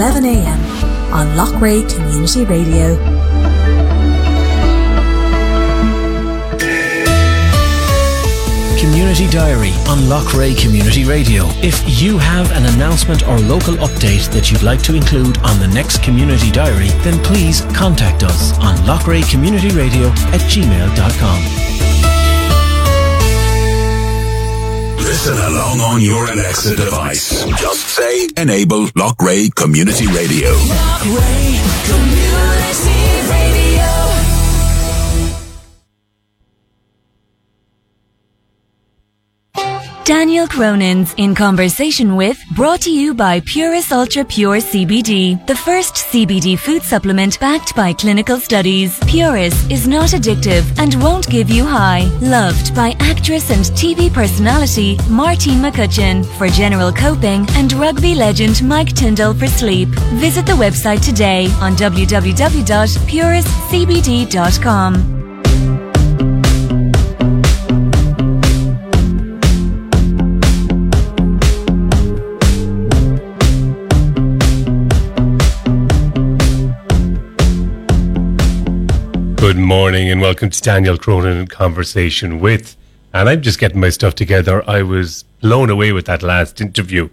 11am on Loughrea Community Radio. Community Diary on Loughrea Community Radio. If you have an announcement or local update that you'd like to include on the next Community Diary, then please contact us on Loughrea Community Radio at gmail.com. Listen along on your Alexa device. Just say enable Loughrea Community Radio. Community Radio. Daniel Cronin's In Conversation with, brought to you by Purus Ultra Pure CBD, the first CBD food supplement backed by clinical studies. Purus is not addictive and won't give you high. Loved by actress and TV personality Martine McCutcheon for general coping and rugby legend Mike Tindall for sleep. Visit the website today on www.puruscbd.com. Good morning and welcome to Daniel Cronin in Conversation with. And I'm just getting my stuff together. I was blown away with that last interview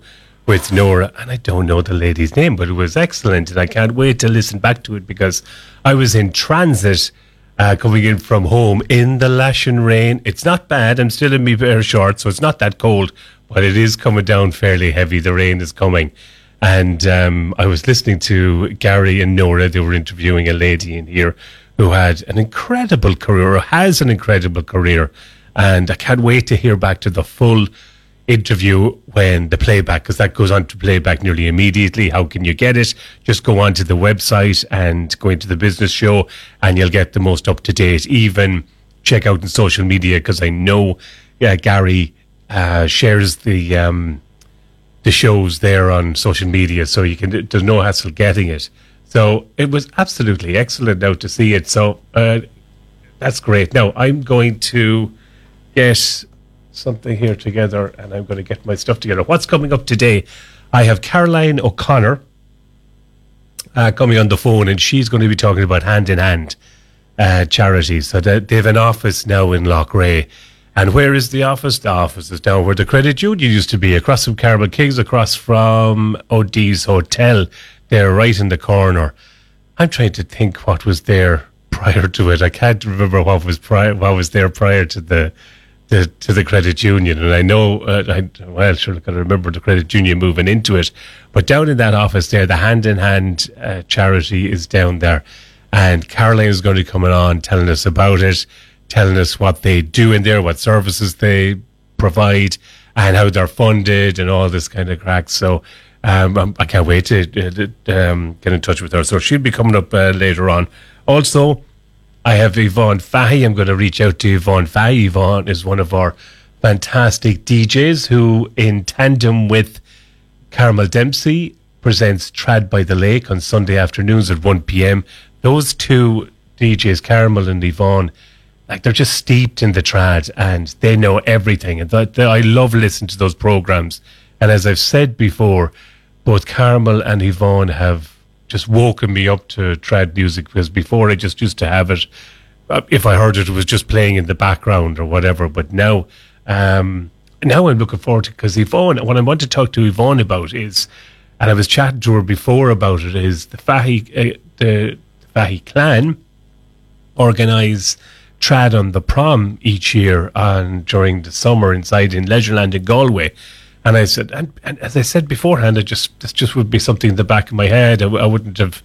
with Nora, and I don't know the lady's name, but it was excellent. And I can't wait to listen back to it because I was in transit uh, coming in from home in the lashing rain. It's not bad. I'm still in my of shorts, so it's not that cold, but it is coming down fairly heavy. The rain is coming. And um, I was listening to Gary and Nora. They were interviewing a lady in here who had an incredible career, or has an incredible career. And I can't wait to hear back to the full interview when the playback, because that goes on to playback nearly immediately. How can you get it? Just go onto the website and go into the business show, and you'll get the most up to date. Even check out in social media, because I know Gary uh, shares the um, the shows there on social media, so you can. There's no hassle getting it. So it was absolutely excellent now to see it. So uh, that's great. Now I'm going to get something here together and I'm going to get my stuff together. What's coming up today? I have Caroline O'Connor uh, coming on the phone and she's going to be talking about Hand in Hand uh, charities. So they, have an office now in Loughrea. And where is the office? The office is down where the credit union used to be, across from Carmel Kings, across from O'Deas Hotel. They're right in the corner. I'm trying to think what was there prior to it. I can't remember what was prior, what was there prior to the, the to the credit union. And I know, uh, I, well, sure, I can remember the credit union moving into it. But down in that office there, the Hand in Hand uh, charity is down there, and Caroline is going to be coming on telling us about it, telling us what they do in there, what services they provide, and how they're funded, and all this kind of crack. So. Um, I'm- I can't wait to uh, um, get in touch with her. So she'll be coming up uh, later on. Also, I have Yvonne Fahy. I'm going to reach out to Yvonne Fahy. Yvonne is one of our fantastic DJs who, in tandem with Carmel Dempsey, presents Trad by the Lake on Sunday afternoons at 1 p.m. Those two DJs, Carmel and Yvonne, like they're just steeped in the trad and they know everything. And I love listening to those programs. And as I've said before, both Carmel and Yvonne have just woken me up to trad music because before I just used to have it. uh, If I heard it, it was just playing in the background or whatever. But now, um, now I'm looking forward to because Yvonne. What I want to talk to Yvonne about is, and I was chatting to her before about it, is the Fahy uh, the Fahy clan organise trad on the prom each year on during the summer inside in Leisureland in Galway. And I said, and, and as I said beforehand, I just this just would be something in the back of my head. I wouldn't have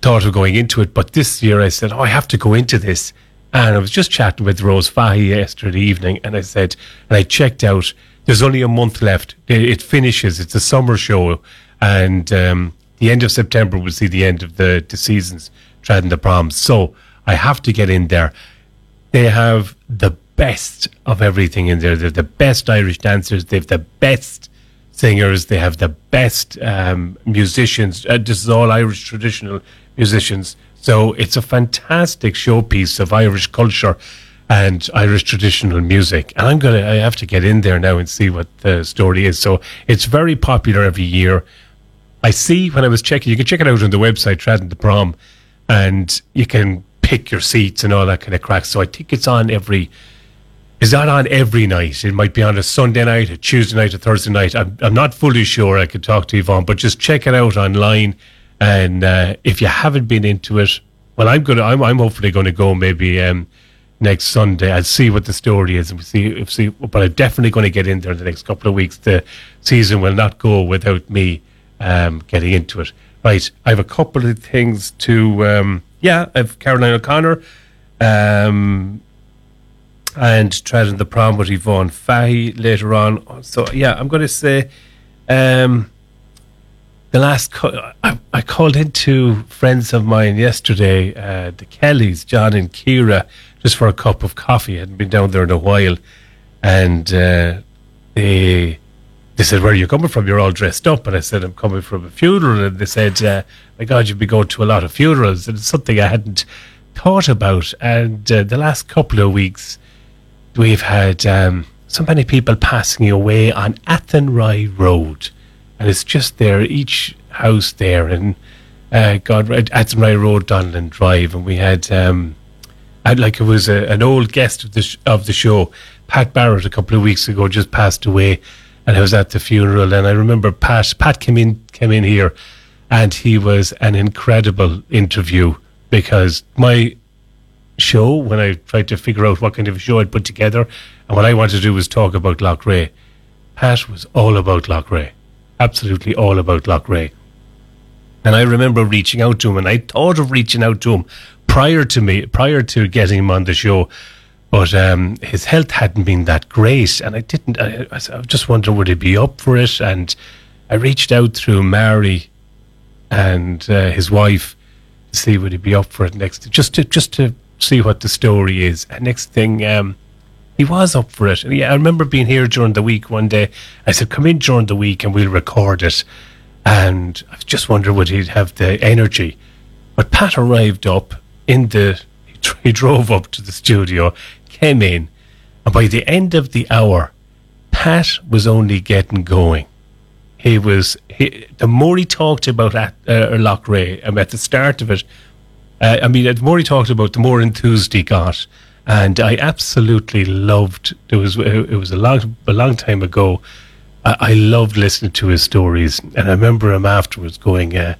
thought of going into it. But this year, I said, oh, I have to go into this. And I was just chatting with Rose Fahy yesterday evening, and I said, and I checked out. There's only a month left. It, it finishes. It's a summer show, and um, the end of September will see the end of the, the seasons Trad on the Proms. So I have to get in there they have the best of everything in there. They're the best Irish dancers. They have the best singers. They have the best um, musicians. Uh, this is all Irish traditional musicians. So it's a fantastic showpiece of Irish culture and Irish traditional music. And I'm gonna, I have to get in there now and see what the story is. So it's very popular every year. I see when I was checking, you can check it out on the website, Trad on the Prom, and you can pick your seats and all that kind of crack. So I think it's on every. Is that on every night? It might be on a Sunday night, a Tuesday night, a Thursday night. I'm, I'm not fully sure. I could talk to Yvonne, but just check it out online. And uh, if you haven't been into it, well, I'm gonna. I'm, I'm hopefully going to go maybe um, next Sunday. I'll see what the story is and see see. But I'm definitely going to get in there in the next couple of weeks. The season will not go without me um, getting into it. Right, I have a couple of things to. Um, yeah, I have Caroline O'Connor. Um, and trad on the prom with Yvonne Fahy later on. So yeah, I'm going to say um, the last. Co- I, I, called into friends of mine yesterday, uh, the Kellys, John and Kira, just for a cup of coffee. I hadn't been down there in a while, and uh, they they said, "Where are you coming from? You're all dressed up." And I said, "I'm coming from a funeral." And they said, uh, "My God, you've been going to a lot of funerals." And it's something I hadn't thought about. And uh, the last couple of weeks we've had um, so many people passing away on Athenry Road, and it's just there, each house there, and uh, God, Athenry Road, Donlan Drive, and we had, um, like it was a, an old guest of the sh- of the show, Pat Barrett, a couple of weeks ago, just passed away, and I was at the funeral, and I remember Pat, Pat came in, came in here, and he was an incredible interview because my show when I tried to figure out what kind of show I'd put together. And what I wanted to do was talk about Loughrea. Pat was all about Loughrea. Absolutely all about Loughrea. And I remember reaching out to him and I thought of reaching out to him prior to me, prior to getting him on the show. But um, his health hadn't been that great. And I didn't, I, I just wondering would he be up for it? And I reached out through Mary and uh, his wife to see would he be up for it next, just to, just to see what the story is. And next thing, um, he was up for it. And yeah, I remember being here during the week one day. I said, "Come in during the week and we'll record it." And I just wondered would he have the energy. But Pat arrived up in the. He drove up to the studio, came in, and by the end of the hour, Pat was only getting going. He was. He, the more he talked about at, uh, Loughrea, um, at the start of it, uh, I mean, the more he talked about, the more enthused he got, and I absolutely loved. It was it was a long a long time ago. I, I loved listening to his stories, and I remember him afterwards going. Uh,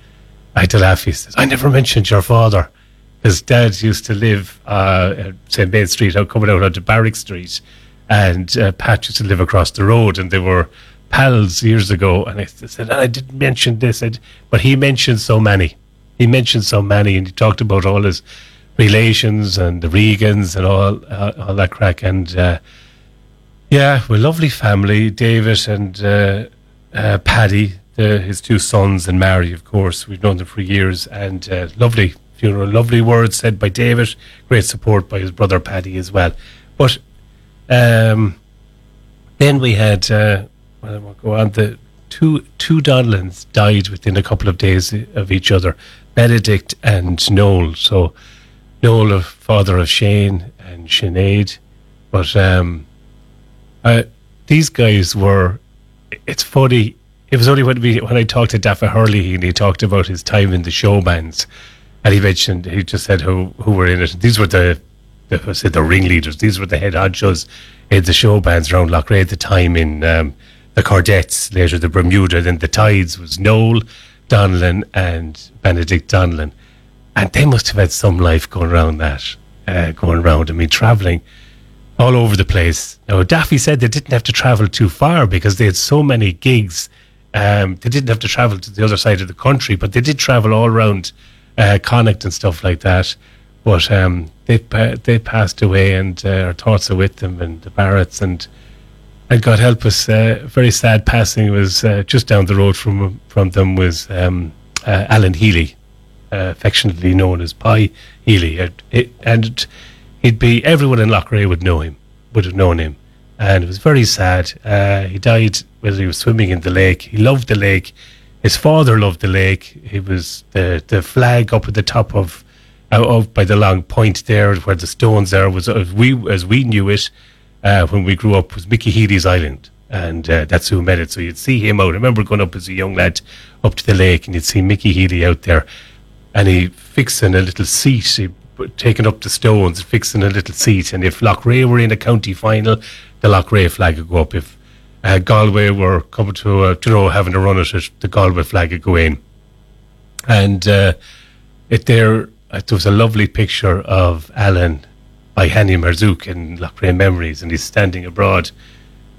I had to laugh. He says, "I never mentioned your father." His dad used to live uh, at St. Main Street, out coming out onto Barrack Street, and uh, Pat used to live across the road, and they were pals years ago. And I said, I didn't mention this, but he mentioned so many he mentioned so many, and he talked about all his relations and the Regans and all uh, all that crack. And uh, yeah, we're a lovely family, David and uh, uh Paddy, the, his two sons, and Mary, of course. We've known them for years, and uh, lovely funeral, lovely words said by David, great support by his brother Paddy as well. But um, then we had, uh, well, I won't go on, the two two Donlans died within a couple of days of each other. Benedict and Noel. So Noel, father of Shane and Sinead. But um, uh, these guys were. It's funny. It was only when we when I talked to Dafa Hurley and he talked about his time in the show bands, and he mentioned he just said who who were in it. These were the, the I said the ringleaders. These were the head honchos in the show bands around Loughrea at the time in um, the Cordettes, later the Bermuda, then the Tides was Noel Donlan and Benedict Donlan. And they must have had some life going around that, uh, going around. I mean, traveling all over the place. Now, Daffy said they didn't have to travel too far because they had so many gigs. Um, they didn't have to travel to the other side of the country, but they did travel all around uh, Connacht and stuff like that. But um, they they passed away, and uh, our thoughts are with them and the Barretts and and God help us, uh, very sad passing was uh, just down the road from from them was um, uh, Alan Healy, uh, affectionately known as Pi Healy, and, it, and he'd be everyone in Loughrea would know him, would have known him, and it was very sad. Uh, he died when he was swimming in the lake. He loved the lake. His father loved the lake. He was the the flag up at the top of out by the long point there, where the stones there was as we as we knew it uh, when we grew up was Mickey Healy's Island. and uh, that's who made it. So you'd see him out. I remember going up as a young lad up to the lake, and you'd see Mickey Healy out there, and he fixing a little seat. He taking up the stones, fixing a little seat, and if Loughrea were in a county final, the Loughrea flag would go up. If uh, Galway were coming to, uh, you know, having a run at it, the Galway flag would go in. And uh, it there, there was a lovely picture of Alan by Hani Marzouk in Loughrea Memories, and he's standing abroad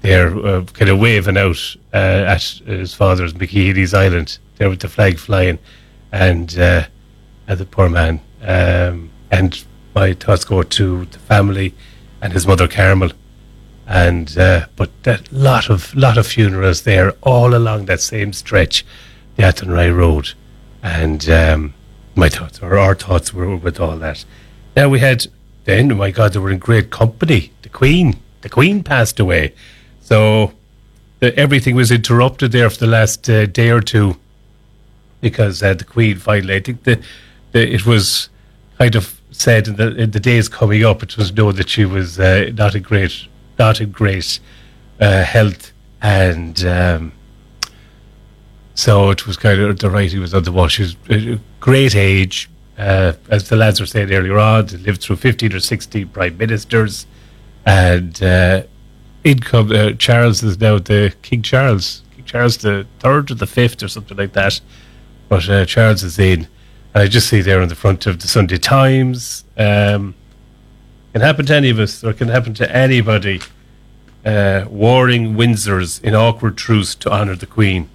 there, uh, kind of waving out uh, at his father's Mickey Island, there with the flag flying, and uh, and the poor man. Um, and my thoughts go to the family and his mother Carmel, and uh, but that lot of lot of funerals there all along that same stretch, the Athenry Road, and um, my thoughts or our thoughts were with all that. Now we had then, oh my God, they were in great company. The Queen, the Queen passed away. So the, everything was interrupted there for the last uh, day or two because uh, the Queen finally, I think the, the, it was kind of said in the, in the days coming up, it was known that she was uh, not in great, not in great uh, health and. Um, so it was kind of the writing was on the wall. She was a great age, uh, as the lads were saying earlier on, lived through 15 or 16 prime ministers, and uh, income. Uh, Charles is now the King Charles, King Charles the third or the fifth or something like that. But uh, Charles is in, and I just see there on the front of the Sunday Times. Um, can happen to any of us, or it can happen to anybody. Uh, warring Windsors in awkward truce to honour the Queen.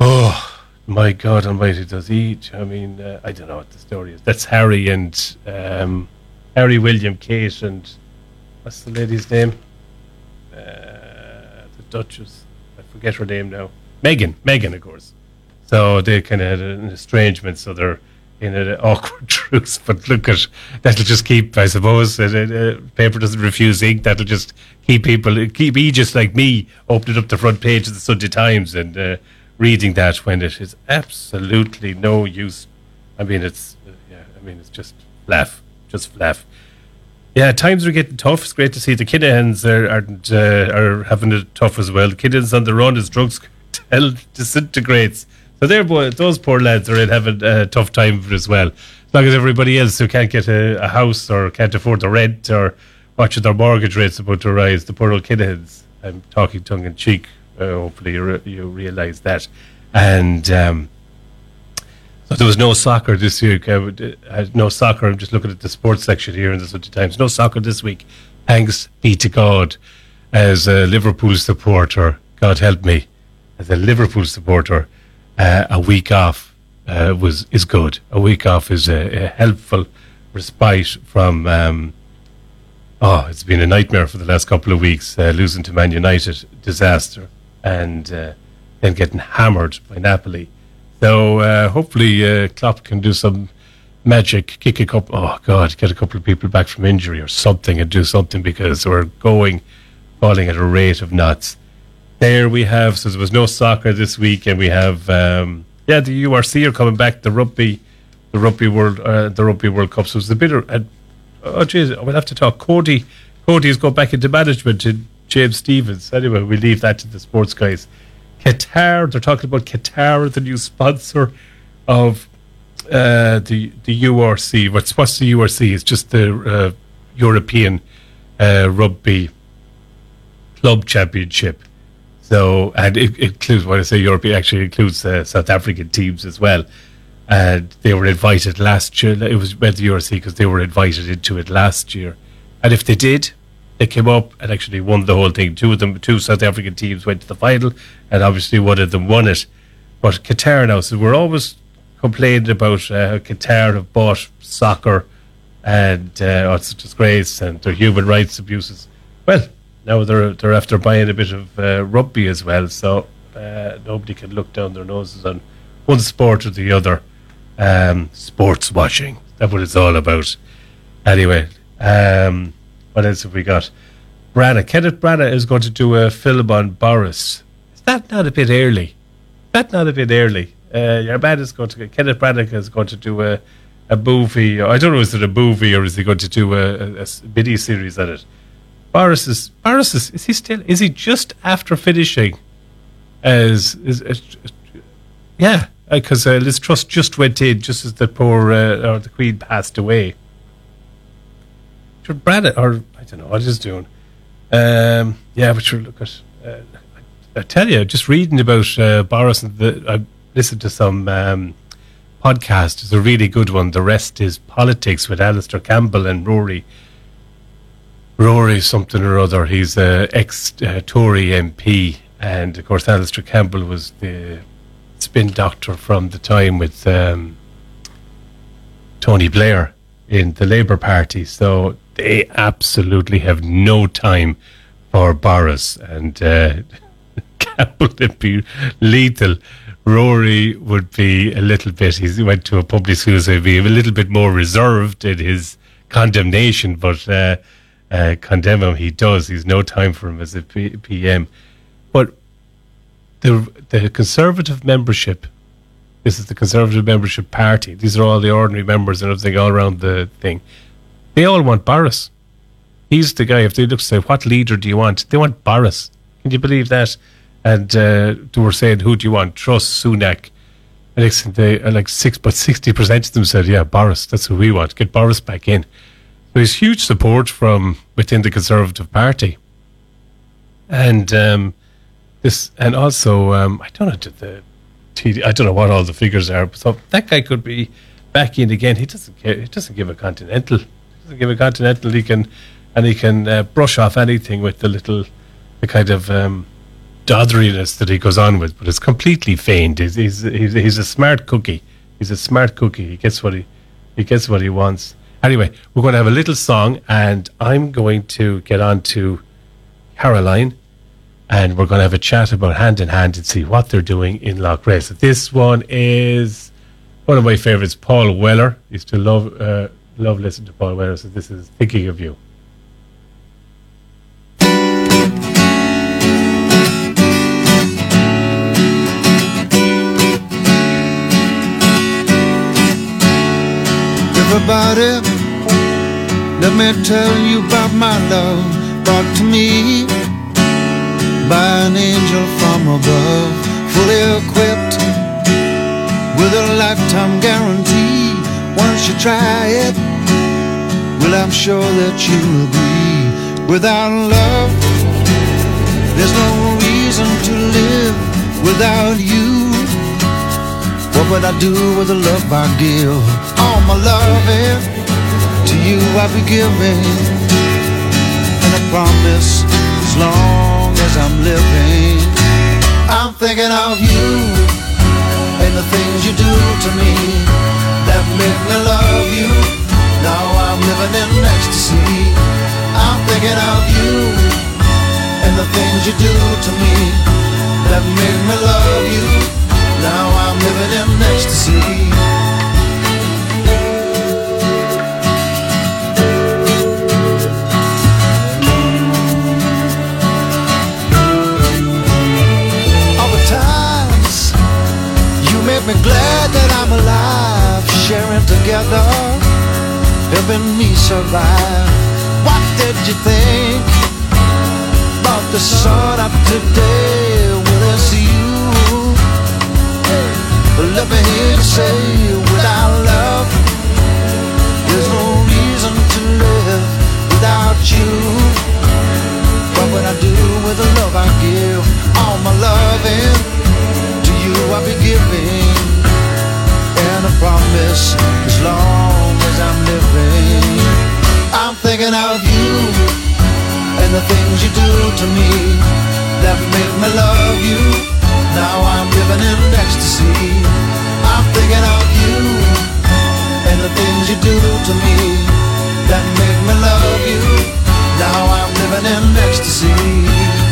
Oh, my God Almighty, does he? I mean, uh, I don't know what the story is. That's Harry and um, Harry, William, Kate, and what's the lady's name? Uh, the Duchess. I forget her name now. Meghan. Meghan, of course. So they kind of had an estrangement, so they're in an awkward truce. But look at that'll just keep, I suppose, uh, uh, paper doesn't refuse ink. That'll just keep people, keep me just like me, opening up the front page of the Sunday Times and uh, reading that when it is absolutely no use. I mean, it's yeah. I mean, it's just laugh, just laugh. Yeah, times are getting tough. It's great to see the Kinahans are aren't, uh, are having it tough as well. The Kinahans on the run as drugs cartel disintegrates. So they're those poor lads are in having a tough time as well. As long as everybody else who can't get a, a house or can't afford the rent or watching their mortgage rates about to rise, the poor old Kinahans. I'm talking tongue in cheek. Uh, hopefully you, re- you realise that. And um, so there was no soccer this would, uh, no soccer. I'm just looking at the sports section here in the Sunday Times. No soccer this week. Thanks be to God. As a Liverpool supporter, God help me, as a Liverpool supporter, uh, a week off uh, was is good. A week off is a, a helpful respite from. Um, oh, it's been a nightmare for the last couple of weeks. Uh, losing to Man United, disaster, and uh, then getting hammered by Napoli. So uh, hopefully uh, Klopp can do some magic, kick a couple. Oh God, get a couple of people back from injury or something, and do something because we're going falling at a rate of knots. There we have. So there was no soccer this week, and we have um, yeah the URC are coming back. The rugby, the rugby world, uh, the rugby World Cup. So it's a bit of uh, oh jeez, we'll have to talk. Cody, Cody has gone back into management to James Stephens. Anyway, we leave that to the sports guys. Qatar, they're talking about Qatar, the new sponsor of uh, the the URC. What's what's the URC? It's just the uh, European uh, Rugby Club Championship. So, and it, it includes when I say Europe, it actually includes uh, South African teams as well. And they were invited last year. It was meant the URC because they were invited into it last year. And if they did, they came up and actually won the whole thing. Two of them, two South African teams went to the final, and obviously one of them won it. But Qatar now, so we're always complaining about uh, Qatar have bought soccer and uh, oh, it's a disgrace and their human rights abuses. Well, now they're they're after buying a bit of uh, rugby as well, so uh, nobody can look down their noses on one sport or the other. Um, sports washing. That's what it's all about. Anyway, um, what else have we got? Branagh. Kenneth Branagh is going to do a film on Boris. Is that not a bit early? Is that not a bit early? Uh, your man is going to Kenneth Branagh is going to do a a movie. I don't know is it a movie or is he going to do a, a, a mini series on it? Boris is Boris is, is he still is he just after finishing as is, yeah because uh, Liz Truss just went in just as the poor uh, or the Queen passed away. Should Brad or I don't know what he's doing. Um, yeah, but sure, look at. Uh, I, I tell you, just reading about uh, Boris and the, I listened to some um, podcast. It's a really good one. The rest is politics with Alastair Campbell and Rory. Rory something or other. He's a ex uh, Tory MP, and of course Alastair Campbell was the spin doctor from the time with um, Tony Blair in the Labour Party. So they absolutely have no time for Boris and uh, Campbell would be lethal. Rory would be a little bit. He went to a public school, so he'd be a little bit more reserved in his condemnation, but uh, uh, condemn him he does. He's no time for him as a P- PM. But the the Conservative membership. This is the Conservative membership party. These are all the ordinary members and everything all around the thing. They all want Boris. He's the guy. If they look say, what leader do you want? They want Boris. Can you believe that? And uh, they were saying, who do you want? Truss Sunak. And they uh, like six, but sixty percent of them said, "Yeah, Boris. That's who we want. Get Boris back in." There's huge support from within the Conservative Party, and um, this, and also um, I don't know the TD, I don't know what all the figures are. So that guy could be back in again. He doesn't care. He doesn't give a continental. Give a continental. He can, and he can uh, brush off anything with the little, the kind of um, dodderiness that he goes on with. But it's completely feigned. He's, he's he's he's a smart cookie. He's a smart cookie. He gets what he he gets what he wants. Anyway, we're going to have a little song, and I'm going to get on to Caroline, and we're going to have a chat about hand in hand and see what they're doing in Loughrea. So this one is one of my favourites, Paul Weller. Used to love uh, love listening to Paul Weller. So this is thinking of you. Everybody, let me tell you about my love brought to me by an angel from above, fully equipped with a lifetime guarantee. Once you try it, well, I'm sure that you'll agree. Without love, there's no reason to live without you. What would I do with the love I give? All my loving to you I'll be giving, and I promise as long as I'm living, I'm thinking of you and the things you do to me make me love you. Now I'm living in ecstasy. I'm thinking of you and the things you do to me that make me love you. Now I'm living in ecstasy. All the times you make me glad that I'm alive, sharing together, helping me survive. What did you think about the sun up today? Well, it's you. Let me hear you say, promise as long as I'm living, I'm thinking of you and the things you do to me that make me love you. Now I'm living in ecstasy. I'm thinking of you and the things you do to me that make me love you. Now I'm living in ecstasy.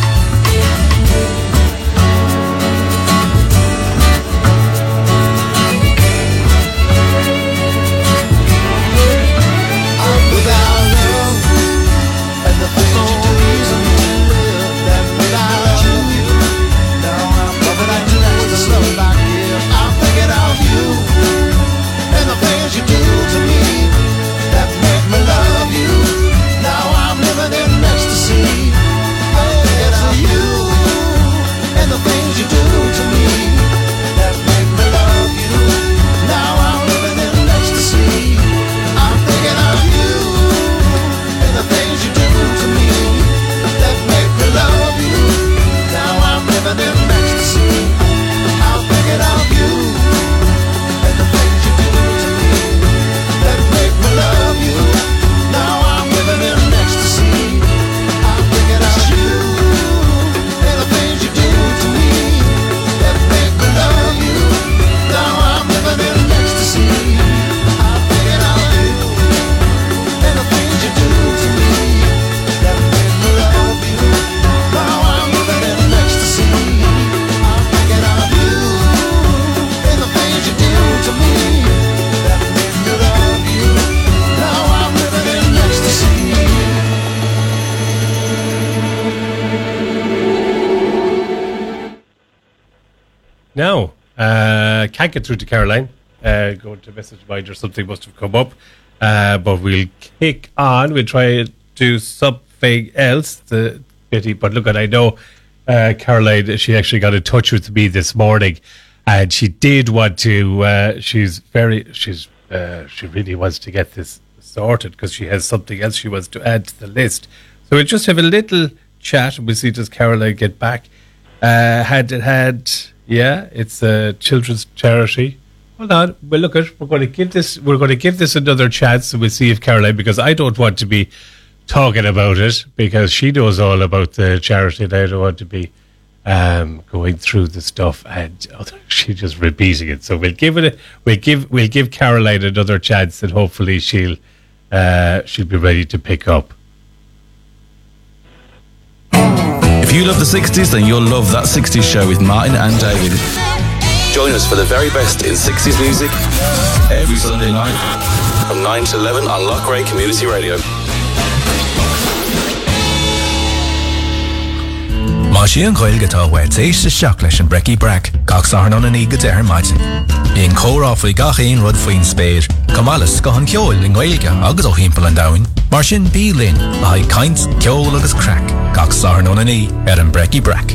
Can't get through to Caroline. Uh, going to message mind or something must have come up. Uh, but we'll kick on. We'll try to do something else. The pity, but look, at I know uh, Caroline. She actually got in touch with me this morning, and she did want to. Uh, she's very. She's. Uh, she really wants to get this sorted because she has something else she wants to add to the list. So we'll just have a little chat. and We'll see does Caroline get back. Uh, had had yeah, it's a children's charity. Hold on, well look at we're going to give this we're going to give this another chance, and we'll see if Caroline because I don't want to be talking about it because she knows all about the charity, and I don't want to be um, going through the stuff and oh, she just repeating it. So we'll give it a, we'll give we'll give Caroline another chance, and hopefully she'll uh, she'll be ready to pick up. If you love the 60s, then you'll love That 60s Show with Martin and David. Join us for the very best in 60s music every Sunday night from 9 to 11 on Loughrea Community Radio. Má sí an ghil gotá bhhaid éis seach leis an breci brec gach an í go d ar maidin. Bhíon chórá faoi gachéon rud faoin spéir, Comálas go an ceol in ghilge agus ó himpa an dain, mar sin bílinn a haid caiint ceol agus crack gach san an í ar an breci brec.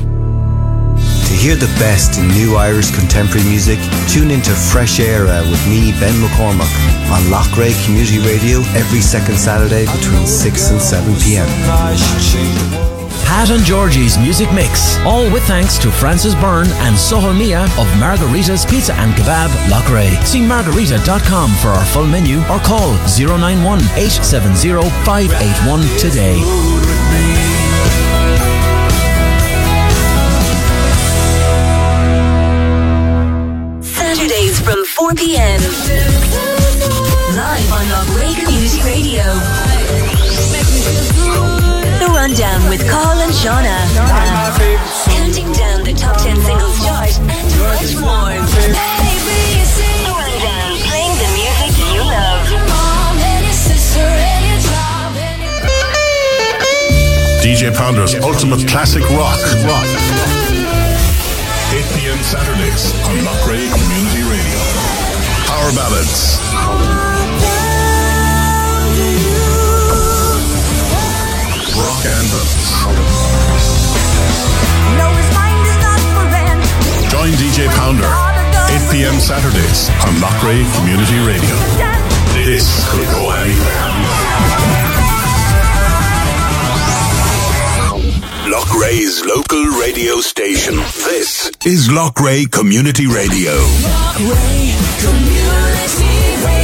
To hear the best in new Irish contemporary music, tune into Fresh Era with me, Ben McCormack, on Loughrea Community Radio every second Saturday between 6 and 7 p.m. Pat and Georgie's Music Mix. All with thanks to Francis Byrne and Soho Mia of Margarita's Pizza and Kebab, Loughrea. See margarita.com for our full menu or call 091 870 581 today. Saturdays from 4 p.m. Live on Loughrea Community Radio. The Rundown with Carl and Shauna. Counting down the top 10 singles chart and much more. DJ Pounder's Ultimate Classic Rock. 8 p.m. Saturdays on Loughrea Community Radio. Power Ballads. Rock anthems. Join DJ Pounder. 8 p.m. Saturdays on Loughrea Community Radio. This could go anywhere. Loughrea's local radio station. This is Loughrea Community Radio. Loughrea Community Radio.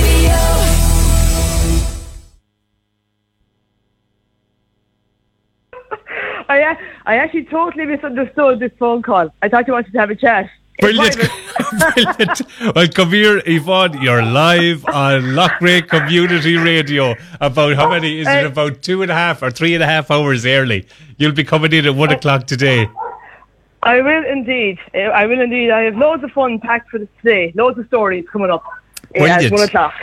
I, actually totally misunderstood this phone call. I thought you wanted to have a chat. Brilliant. Brilliant. Well, come here, Yvonne. You're live on Loughrea Community Radio. About how many? Is it Uh, about two and a half or three and a half hours early? You'll be coming in at one o'clock today. I will indeed. Uh, I will indeed. I have loads of fun packed for this today. Loads of stories coming up uh, at Brilliant. one o'clock.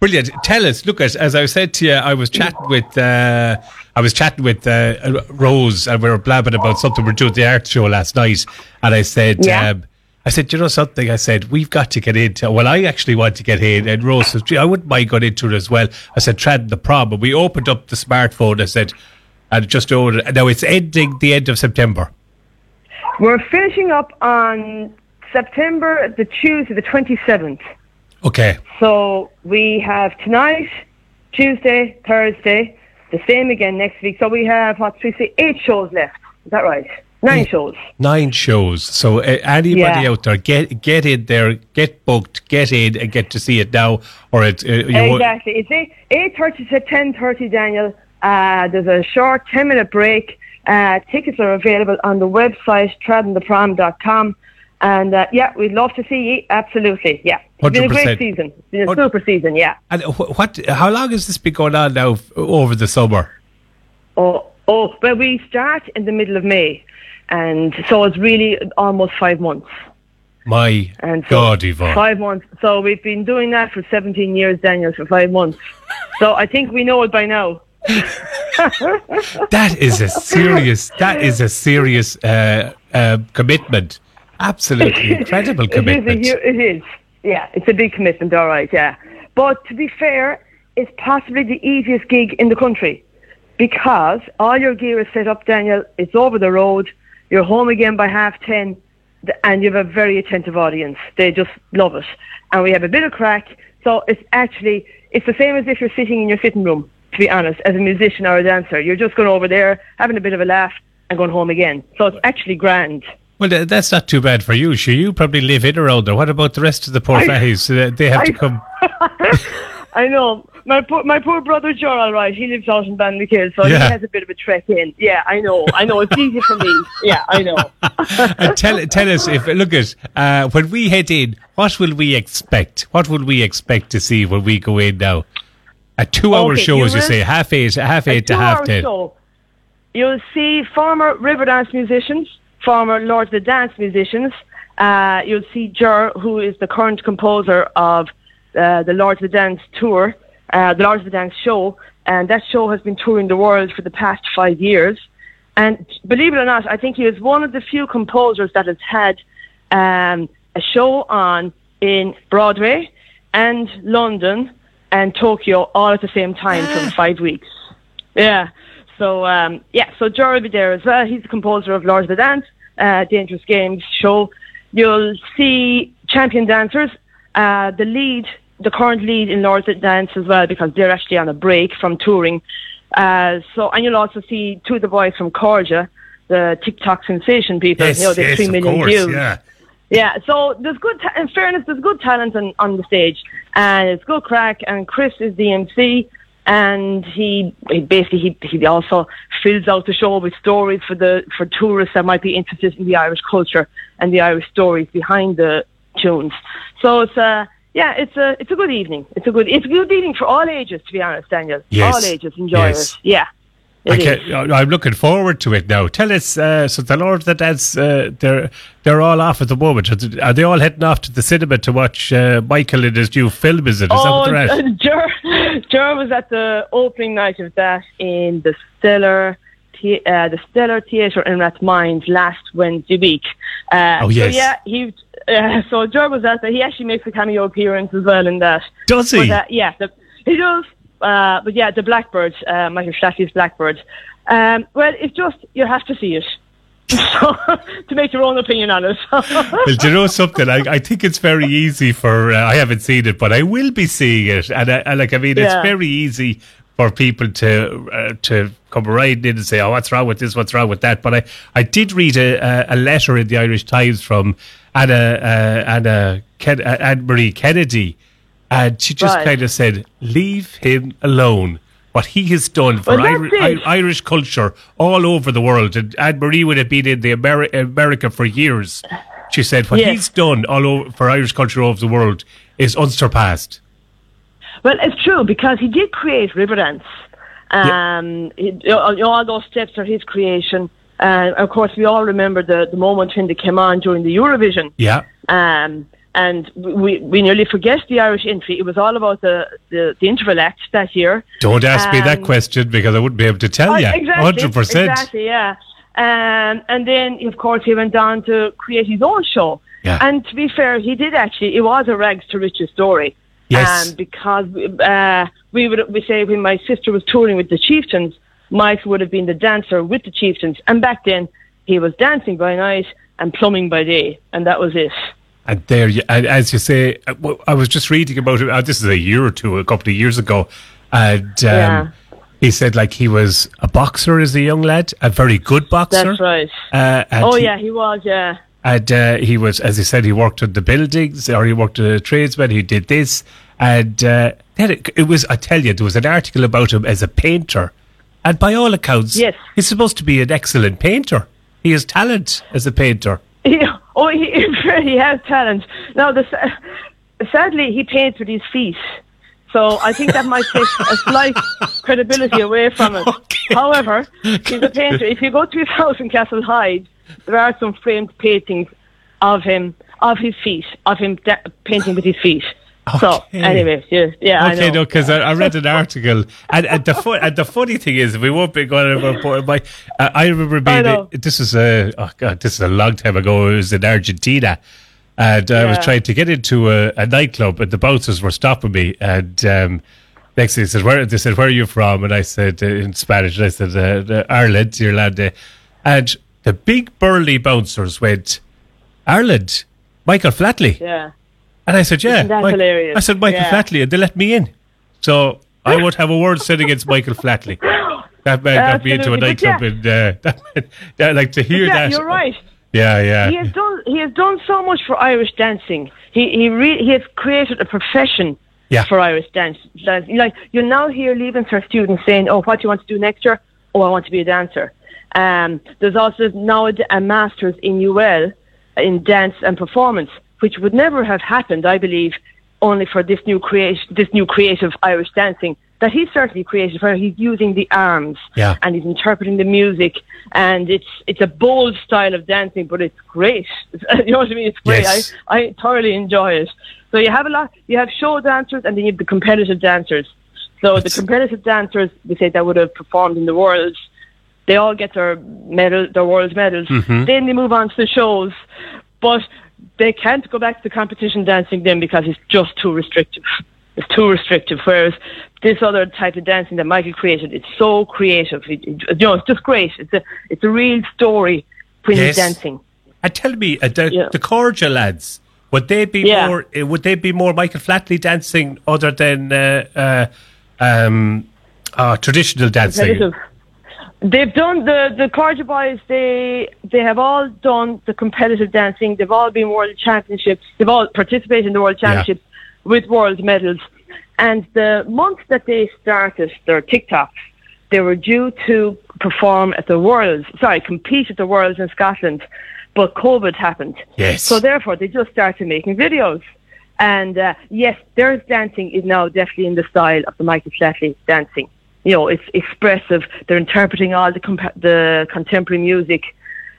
Brilliant. Tell us. Look, as, as I said to you, I was chatting with uh, I was chatting with uh, Rose, and we were blabbing about something we are doing at the art show last night, and I said. Yeah. Um, I said, you know something? I said, we've got to get into Well, I actually want to get in. And Rose says, I wouldn't mind going into it as well. I said, Trad, the problem. We opened up the smartphone. I said, and just over. Now it's ending the end of September. We're finishing up on September the Tuesday, the twenty seventh. Okay. So we have tonight, Tuesday, Thursday, the same again next week. So we have what we say eight shows left. Is that right? Nine shows. Nine shows. So uh, anybody Yeah. out there, get get in there, get booked, get in, and get to see it now. Or it, uh, you Exactly. It's eight eight thirty to ten thirty, Daniel. Uh, there's a short ten minute break. Uh, tickets are available on the website tradontheprom.com. And uh, yeah, we'd love to see you. Absolutely, yeah. It's been a great season. It's been a super season, yeah. And what? How long has this been going on now f- over the summer? Oh, oh, well, we start in the middle of May, and so it's really almost five months. My And so God, Yvonne. Five months. So we've been doing that for 17 years, Daniel, for five months. So I think we know it by now. That is a serious. That is a serious uh, uh, commitment Absolutely incredible commitment. It is, a, it is. Yeah, it's a big commitment, all right, yeah. But to be fair, it's possibly the easiest gig in the country because all your gear is set up, Daniel. It's over the road. You're home again by half ten, and you have a very attentive audience. They just love it, and we have a bit of crack. So it's actually it's the same as if you're sitting in your sitting room. To be honest, as a musician or a dancer, you're just going over there, having a bit of a laugh, and going home again. So it's actually grand. Well, th- that's not too bad for you. Sure, you probably live in around there. What about the rest of the poor I- fatties? Uh, they have to come. I know. My poor, my poor brother Joe, all right, he lives out in Bannakill, so Yeah. he has a bit of a trek in. Yeah, I know. I know. It's easy for me. Yeah, I know. and tell tell us if look at uh, when we head in, what will we expect? What will we expect to see when we go in now? A two-hour Okay, show, you as you say, half eight, half A eight to half ten. show. You'll see former Riverdance musicians, former Lord of the Dance musicians. Uh, you'll see Jer, who is the current composer of uh, the Lord of the Dance tour, uh, the Lord of the Dance show, and that show has been touring the world for the past five years. And believe it or not, I think he is one of the few composers that has had um, a show on in Broadway and London and Tokyo all at the same time for five weeks. Yeah. So um, yeah, so Joe will be there as well. He's the composer of Lord of the Dance, uh, Dangerous Games show. You'll see champion dancers, uh, the lead, the current lead in Lord of the Dance as well, because they're actually on a break from touring. Uh, so and you'll also see two of the boys from Cairde, the TikTok sensation people. Yes, you know, they've yes, three of course, views. yeah. Yeah, so there's good, ta- in fairness, there's good talent on, on the stage, and it's good crack, and Chris is the MC, and he, he basically, he, he also fills out the show with stories for the, for tourists that might be interested in the Irish culture and the Irish stories behind the tunes. So it's a, yeah, it's a, it's a good evening. It's a good, it's a good evening for all ages, to be honest, Daniel. Yes. All ages enjoy Yes. it. Yeah. I it is. can, I'm looking forward to it now. Tell us, uh, so the Lord of the Dance, uh, they're they're all off at the moment. Are they- all heading off to the cinema to watch uh, Michael in his new film? Is it? Is that Oh, what they're at? Jer, Jer was at the opening night of that in the Stella, the- uh, the Stella Theatre in Rathmines last Wednesday week. Uh, Oh, yes. So yeah, he. Uh, so Jer was at that. He actually makes a cameo appearance as well in that. Does he? But, yeah, the, he does. Uh, but yeah, the Blackbird, uh, Michael Flatley's Blackbird. Um, well, it's just you have to see it. So, to make your own opinion on it. well, do you know something? I, I think it's very easy for. Uh, I haven't seen it, but I will be seeing it. And, I, and like, I mean, Yeah. it's very easy for people to uh, to come right in and say, "Oh, what's wrong with this? What's wrong with that?" But I, I did read a, a, a letter in the Irish Times from Anna uh, Anna Ken, uh, Anne Marie Kennedy, and she just Right. kind of said, "Leave him alone." What he has done for Well, that's Iri- I- Irish culture all over the world, and Anne Marie would have been in the Ameri- America for years. She said, "What Yes. he's done all over for Irish culture all over the world is unsurpassed." Well, it's true because he did create Riverdance. Um, he, you know, all those steps are his creation. And of course, we all remember the, the moment when they came on during the Eurovision. Yeah. Um, and we, we nearly forget the Irish entry. It was all about the, the, the interval act that year. Don't ask me that Um, question because I wouldn't be able to tell Oh, you. exactly, Hundred percent. Exactly, yeah. Um, and then, of course, he went on to create his own show. Yeah. And to be fair, he did actually. It was a rags to riches story. Yes. Um, because uh, we would we say when my sister was touring with the Chieftains, Mike would have been the dancer with the Chieftains, and back then he was dancing by night and plumbing by day, and that was it. And there, you, and as you say, uh, I was just reading about it. Uh, this is a year or two, a couple of years ago, and um, Yeah. he said like he was a boxer as a young lad, a very good boxer. That's right. Uh, oh he- yeah, he was. Yeah. And uh, he was, as he said, he worked on the buildings or he worked as a tradesman. He did this. And uh, then it, it was, I tell you, there was an article about him as a painter. And by all accounts, Yes. he's supposed to be an excellent painter. He has talent as a painter. Yeah. Oh, he, he has talent. Now, the, sadly, he paints with his feet. So I think that might take a slight credibility away from it. However, he's a painter. If you go to his house in Castlehyde, there are some framed paintings of him, of his feet, of him da- painting with his feet. So anyway, yeah, yeah. I Okay, know. no, because I, I read an article, and, and the fu- and the funny thing is, we won't be going but my. Uh, I remember being. this is a oh god, this is a long time ago. It was in Argentina, and I was trying to get into a, a nightclub, and the bouncers were stopping me. And um, next thing they said, "Where?" They said, "Where are you from?" And I said uh, in Spanish, and I said, uh, uh, "Ireland, Ireland." And the big burly bouncers went, "Ireland, Michael Flatley." Yeah. And I said, yeah. Isn't hilarious? I said, Michael Yeah. Flatley, and they let me in. So I won't have a word said against Michael Flatley. That man got me into a nightclub, and uh, that, man- that, like to hear yeah, that. you're right. Yeah, yeah. He has done. He has done so much for Irish dancing. He he re- he has created a profession Yeah. for Irish dance. Like like, you now hear Leaving Cert students saying, "Oh, what do you want to do next year? Oh, I want to be a dancer." Um, there's also now a, a master's in UL in dance and performance, which would never have happened, I believe, only for this new creation, this new creative Irish dancing that he's certainly created. Where he's using the arms Yeah. and he's interpreting the music, and it's it's a bold style of dancing, but it's great. you know what I mean? It's great. Yes. I I thoroughly enjoy it. So you have a lot. You have show dancers, and then you have the competitive dancers. So the competitive dancers, we say that would have performed in the worlds. They all get their medal, their world medals. Mhm. Then they move on to the shows, but they can't go back to the competition dancing then because it's just too restrictive. It's too restrictive. Whereas this other type of dancing that Michael created, it's so creative. It, it- you know, it's just great. It's a it's a real story when Yes. he's dancing. And tell me, uh, the, Yeah. the Cairde lads, would they be Yeah. more? uh, Would they be more Michael Flatley dancing other than uh, uh, um, uh, traditional dancing? competitive. They've done the the Cairde boys. They they have all done the competitive dancing. They've all been world championships. They've all participated in the world Yeah. championships with world medals. And the month that they started their TikToks, they were due to perform at the Worlds. Sorry, compete at the Worlds in Scotland, but COVID happened. Yes. So therefore, they just started making videos. And uh, yes, their dancing is now definitely in the style of the Michael Flatley dancing. You know, it's expressive. They're interpreting all the compa- the contemporary music.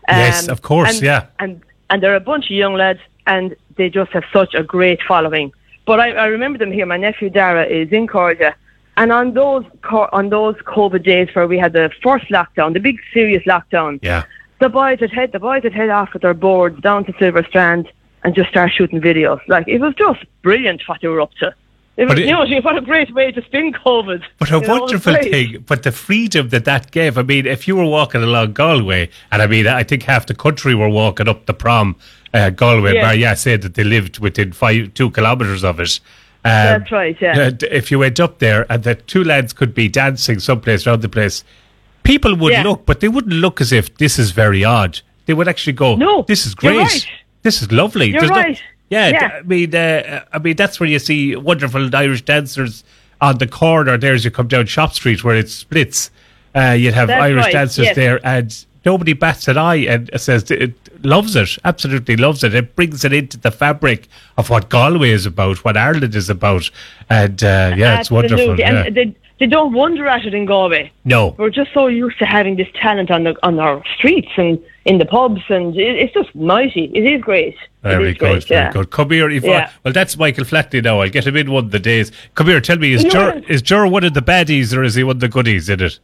Yes, um, of course, and- yeah. And and they're a bunch of young lads, and they just have such a great following. But I, I remember them here. My nephew Dara is in Cairde, and on those on those COVID days where we had the first lockdown, the big serious lockdown, Yeah. the boys had head the boys had head off with their boards down to Silver Strand and just start shooting videos. Like it was just brilliant what they were up to. But it- you know, what a great way to spin COVID. But a You know, it wonderful thing. But the freedom that that gave. I mean, if you were walking along Galway, and I mean, I think half the country were walking up the prom, uh, Galway. Yes. Maria said that they lived within five, two kilometres of it. Um, That's right, yeah. uh, if you went up there and the two lads could be dancing someplace around the place, people would Yeah. look, but they wouldn't look as if this is very odd. They would actually go, No, this is great. right. This is lovely. You're There's no- right. Yeah, Yeah. I mean, uh, I mean that's where you see wonderful Irish dancers on the corner. There, as you come down Shop Street, where it splits, uh, you'd have That's Irish right, dancers yes. there, and nobody bats an eye and says it loves it, absolutely loves it. It brings it into the fabric of what Galway is about, what Ireland is about, and uh, yeah, it's wonderful. Absolutely. Yeah. And they, don't wonder at it in Galway. No. We're just so used to having this talent on the on our streets and in the pubs, and it, it's just mighty. It is great. Very is good, great, very yeah. good. Come here, Yvonne. Yeah. Well, that's Michael Flatley now. I'll get him in one of the days. Come here, tell me, is Ger, what? is one of the baddies or is he one of the goodies in it?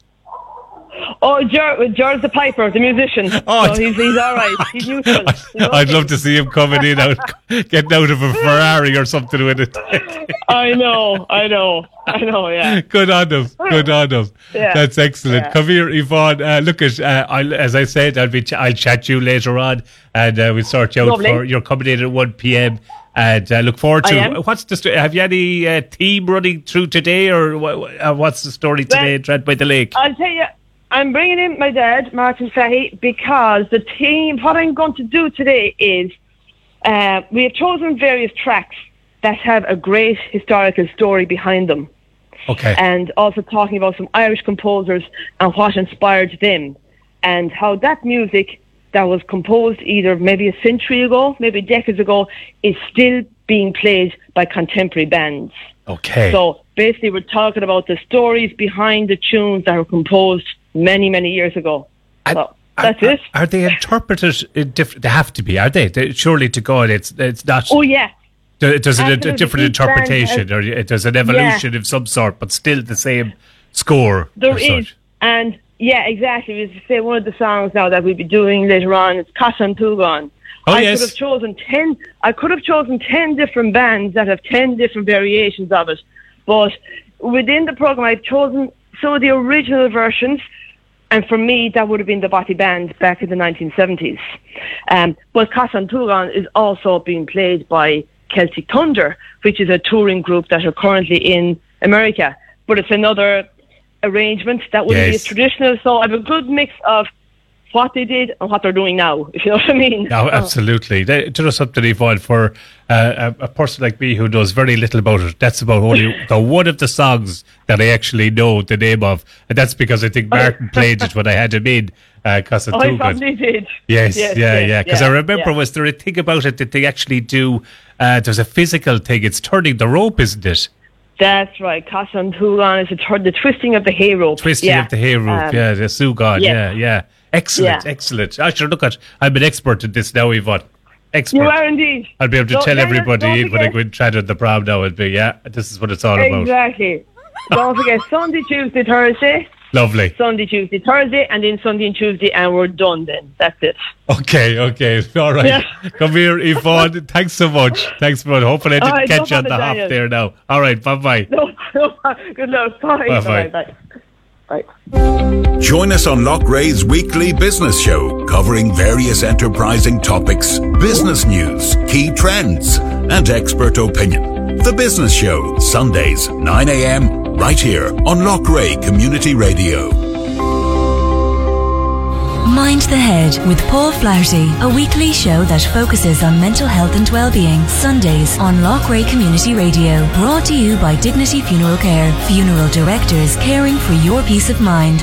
Oh, Ger, Ger's the piper, the musician. Oh, so he's, he's all right. He's neutral. I'd love to see him coming in out, getting out of a Ferrari or something with it. I know, I know, I know. Yeah. Good on him. Good on him. Yeah. That's excellent. Yeah. Come here, Yvonne. Uh, look at, uh, I'll, as I said, I'll be, ch- I'll chat you later on, and uh, we'll sort you out Lovely. for you're coming in at one p.m. And uh, look forward I to what's the sto- have you any uh, team running through today, or wha- uh, what's the story today? Well, Trad by the Lake. I'll tell you, I'm bringing in my dad, Martin Fahy, because the team, what I'm going to do today is uh, we have chosen various tracks that have a great historical story behind them. Okay. And also talking about some Irish composers and what inspired them and how that music that was composed either maybe a century ago, maybe decades ago, is still being played by contemporary bands. Okay. So basically, we're talking about the stories behind the tunes that were composed many, many years ago. that's are, it. Are they interpreted different? They have to be, are they? they surely to God, it's it's not. Oh yeah, Do- Does it a, a different interpretation, or it does an evolution of some sort, but still the same score? There is, such? and yeah, exactly. As I say, one of the songs now that we'll be doing later on is Casadh an tSúgáin. Oh, I yes. could have chosen ten. I could have chosen ten different bands that have ten different variations of it, but within the program, I've chosen some of the original versions. And for me, that would have been the Bothy Band back in the 1970s. Um, but Casan is also being played by Celtic Thunder, which is a touring group that are currently in America. But it's another arrangement that wouldn't be Yes. as traditional. So I have a good mix of what they did and what they're doing now, if you know what I mean. No, absolutely. They, do you know something, Yvonne, for uh, a, a person like me who knows very little about it, that's about only the one of the songs that I actually know the name of. And that's because I think Martin played it when I had him in, uh, Casa Oh, I Tugan. probably did. Yes, Yes, yeah, yes, yeah. Because yeah, I remember, yeah. was there a thing about it that they actually do? Uh, there's a physical thing. It's turning the rope, isn't it? That's right. Casadh an tSúgáin is the, tur- the twisting of the hay rope. Twisting yeah. of the hair rope. Um, yeah, the Sugan. yes. Yeah, yeah. Excellent, Yeah. excellent. I should look at. I'm an expert at this now, Yvonne. Expert. You are indeed. I'll be able to Don't- tell everybody when I go and chat at the prom now. It'll be, yeah, this is what it's all about. Exactly. Don't forget Sunday, Tuesday, Thursday. Lovely. Sunday, Tuesday, Thursday, and then Sunday and Tuesday, and we're done then. That's it. Okay, okay. All right. Yeah. Come here, Yvonne. Thanks so much. Thanks much. Hopefully I didn't right, catch you on the hop there now. All right, bye-bye. No, no, good luck. Bye. Bye-bye. Bye. Bye. Join us on Loughrea's weekly business show, covering various enterprising topics, business news, key trends, and expert opinion. The Business Show, Sundays, 9 a.m., right here on Loughrea Community Radio. Mind the Head with Paul Flaherty, a weekly show that focuses on mental health and well-being. Sundays on Loughrea Community Radio. Brought to you by Dignity Funeral Care. Funeral directors caring for your peace of mind.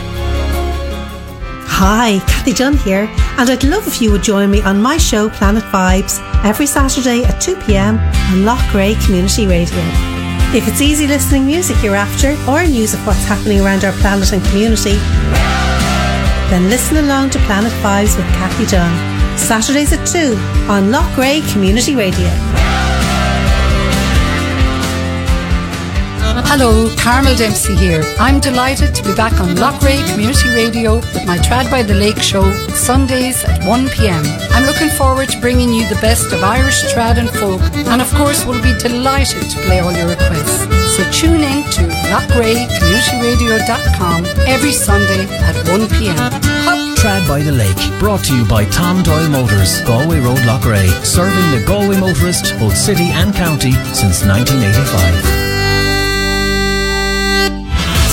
Hi, Kathy Dunn here, and I'd love if you would join me on my show Planet Vibes every Saturday at 2 pm on Loughrea Community Radio. If it's easy listening music you're after, or news of what's happening around our planet and community, then listen along to Planet Vibes with Kathy Dunn. Saturdays at 2 on Loughrea Community Radio. Hello, Carmel Dempsey here. I'm delighted to be back on Loughrea Community Radio with my Trad by the Lake show, Sundays at 1pm. I'm looking forward to bringing you the best of Irish trad and folk, and of course, we'll be delighted to play all your requests. So tune in to loughreacommunityradio.com every Sunday at 1pm. Trad by the Lake, brought to you by Tom Doyle Motors, Galway Road, Loughrea, serving the Galway motorist, both city and county, since 1985.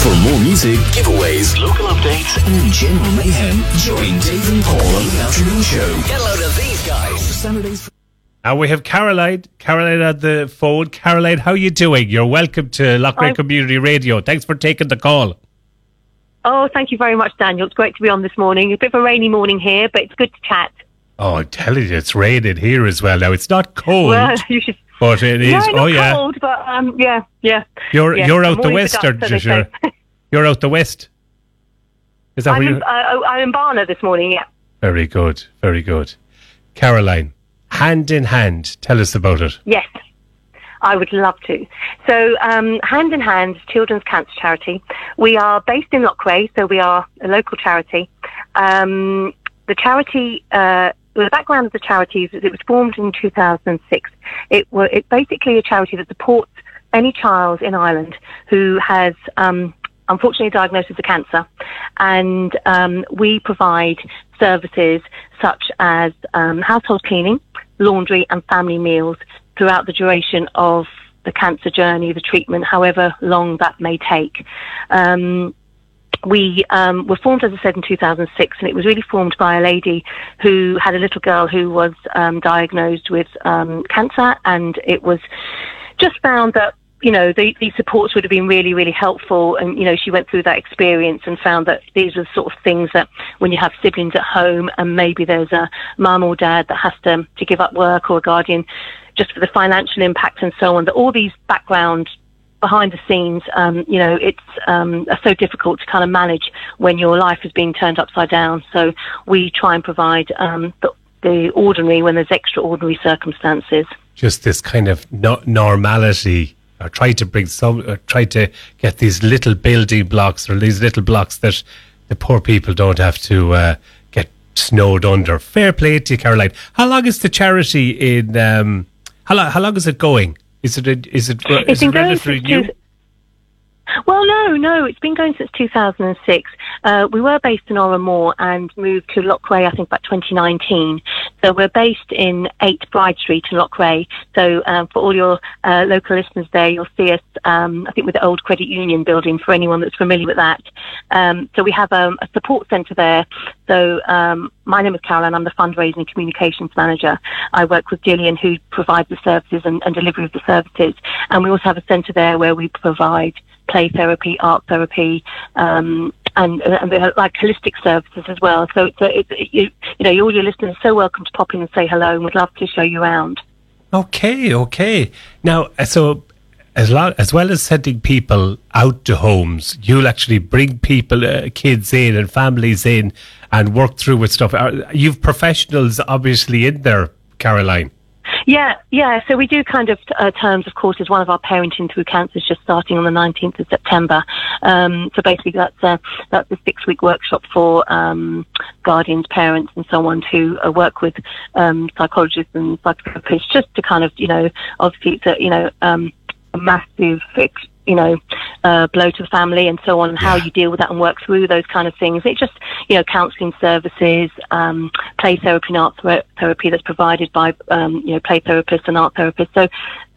For more music, giveaways, local updates, and general mayhem, join Dave and Paul on the afternoon show. Get a load of these guys. Saturdays. And we have Caroline. Caroline on the phone. Caroline, how you doing? You're welcome to Loughrea Community Radio. Thanks for taking the call. Oh, thank you very much, Daniel. It's great to be on this morning. A bit of a rainy morning here, but it's good to chat. Oh, I'm telling you, it's raining here as well. Now, it's not cold, Well, you should. but it is. No, not oh, yeah. cold, but um, yeah, yeah. You're, yeah. you're I'm out the west, up, aren't so you? they You're, you're out the west. Is that I'm where you uh, I'm in Barna this morning. Yeah. Very good, very good. Caroline, hand in hand, tell us about it. Yes, I would love to. So, um, Hand in Hand, Children's Cancer Charity. We are based in Loughrea, so we are a local charity. Um, the charity, uh, the background of the charity is it was formed in 2006. It was it's basically a charity that supports any child in Ireland who has um, unfortunately diagnosed with cancer, and um, we provide services such as um, household cleaning, laundry, and family meals throughout the duration of the cancer journey, the treatment, however long that may take. Um, we um, were formed, as I said, in 2006, and it was really formed by a lady who had a little girl who was um, diagnosed with um, cancer, and it was just found that you know the, these supports would have been really, really helpful. And you know, she went through that experience and found that these are the sort of things that when you have siblings at home, and maybe there's a mum or dad that has to to give up work or a guardian just for the financial impact and so on, that all these background behind the scenes, um, you know, it's um, so difficult to kind of manage when your life is being turned upside down. So we try and provide um, the, the ordinary when there's extraordinary circumstances. just this kind of no- normality or try to bring some, or try to get these little building blocks or these little blocks that the poor people don't have to uh, get snowed under. Fair play to you, Caroline. How long is the charity in? Um, how long? How long is it going? Is it? A, is it? It's Is it relatively new? two- Well, no, no, it's been going since 2006. Uh, we were based in Oranmore and moved to Loughrea, I think, about 2019. So we're based in 8 Bride Street in Loughrea. So um, for all your uh, local listeners there, you'll see us, um, I think, with the old Credit Union building for anyone that's familiar with that. Um, so we have um, a support centre there. So um, my name is Caroline. I'm the fundraising and communications manager. I work with Gillian, who provides the services and, and delivery of the services. And we also have a centre there where we provide play therapy, art therapy, um, and, and like holistic services as well. So a, it's you, you know, all your listeners are so welcome to pop in and say hello, and we'd love to show you around. Okay, okay. Now, uh, so as, as well as sending people out to homes, you'll actually bring people, uh, kids in and families in and work through with stuff. You've professionals obviously in there, Caroline. Yeah, yeah. So we do kind of uh, terms, of course, as one of our parenting through cancer is just starting on the 19th of September. Um, so basically, that's a, that's a six-week workshop for um, guardians, parents, and so on to uh, work with um, psychologists and psychotherapists, just to kind of, you know, obviously it's a, you know, um, a massive, ex- you know, uh, blow to the family and so on, and how you deal with that and work through those kind of things. It just, you know, counselling services, um, play therapy and art thera- therapy that's provided by, um, you know, play therapists and art therapists. So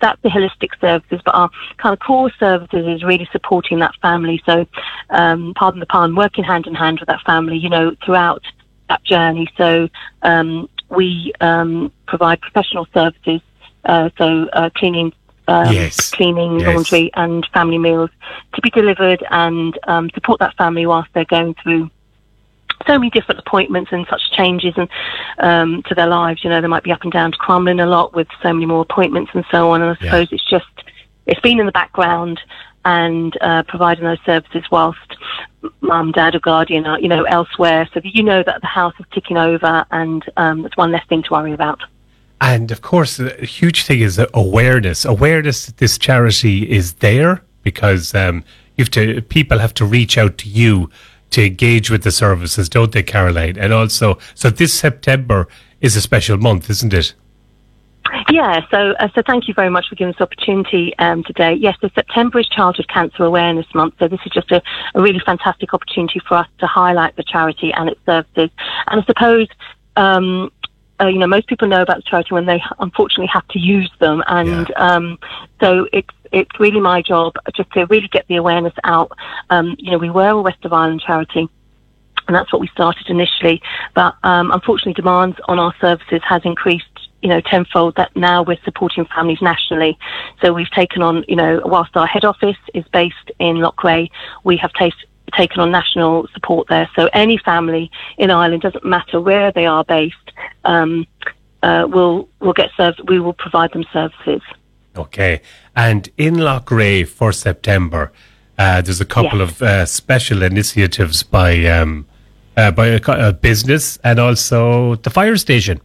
that's the holistic services, but our kind of core services is really supporting that family. So, um, pardon the pun, working hand in hand with that family, you know, throughout that journey. So, um, we um, provide professional services, uh, so uh, cleaning um, Yes. cleaning, Yes. laundry, and family meals to be delivered and um, support that family whilst they're going through so many different appointments and such changes and um, to their lives. You know, they might be up and down to Crumlin a lot with so many more appointments and so on. And I suppose it's just it's been in the background and uh, providing those services whilst mum, dad, or guardian are you know elsewhere, so that you know that the house is ticking over and um, it's one less thing to worry about. And of course, a huge thing is awareness. Awareness that this charity is there because um, you have to. People have to reach out to you to engage with the services, don't they, Caroline? And also, so this September is a special month, isn't it? Yeah, so uh, so thank you very much for giving us the opportunity um, today. Yes, so September is Childhood Cancer Awareness Month, so this is just a, a really fantastic opportunity for us to highlight the charity and its services. And I suppose, um, uh, you know, most people know about the charity when they unfortunately have to use them, and um, so it's it's really my job just to really get the awareness out. Um, you know, we were a West of Ireland charity and that's what we started initially. But um, unfortunately, demands on our services has increased, you know, tenfold. That now we're supporting families nationally. So we've taken on, you know, whilst our head office is based in Loughrea, we have taken taken on national support there. So any family in Ireland, doesn't matter where they are based, um, uh, will will get served. We will provide them services. Okay. And in Loughrea for September, uh, there's a couple Yes. of uh, special initiatives by um, uh, by a, a business and also the fire station.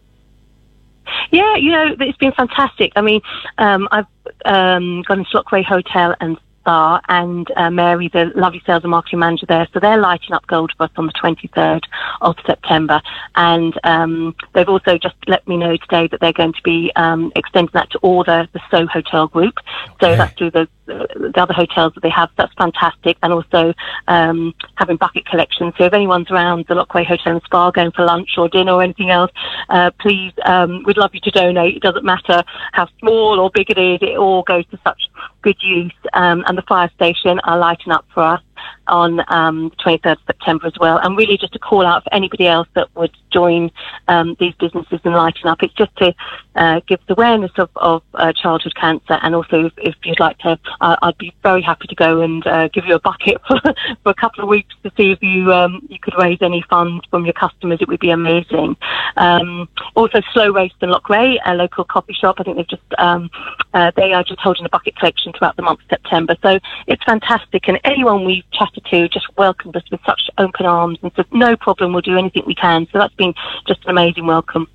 Yeah, you know, it's been fantastic. I mean, um, I've um, gone into Loughrea Hotel and Spa, and uh, Mary, the lovely sales and marketing manager there, so they're lighting up Gold for us on the 23rd of September. And um, they've also just let me know today that they're going to be um, extending that to all the, the So Hotel group. So that's through the, the other hotels that they have. That's fantastic. And also um, having bucket collections. So if anyone's around the Loughrea Hotel and Spa going for lunch or dinner or anything else, uh, please, um, we'd love you to donate. It doesn't matter how small or big it is. It all goes to such good use. Um, and the fire station are lighting up for us on um, the 23rd of September as well. And really just a call out for anybody else that would join um, these businesses and lighten up. It's just to uh, give the awareness of, of uh, childhood cancer and also if, if you'd like to, uh, I'd be very happy to go and uh, give you a bucket for, for a couple of weeks to see if you um, you could raise any funds from your customers. It would be amazing. Um, also, Slow Roast and Loughrea, a local coffee shop. I think they've just um, uh, they are just holding a bucket collection throughout the month of September. So it's fantastic, and anyone we've chatted to just welcomed us with such open arms and said no problem, we'll do anything we can. So that's been just an amazing welcome.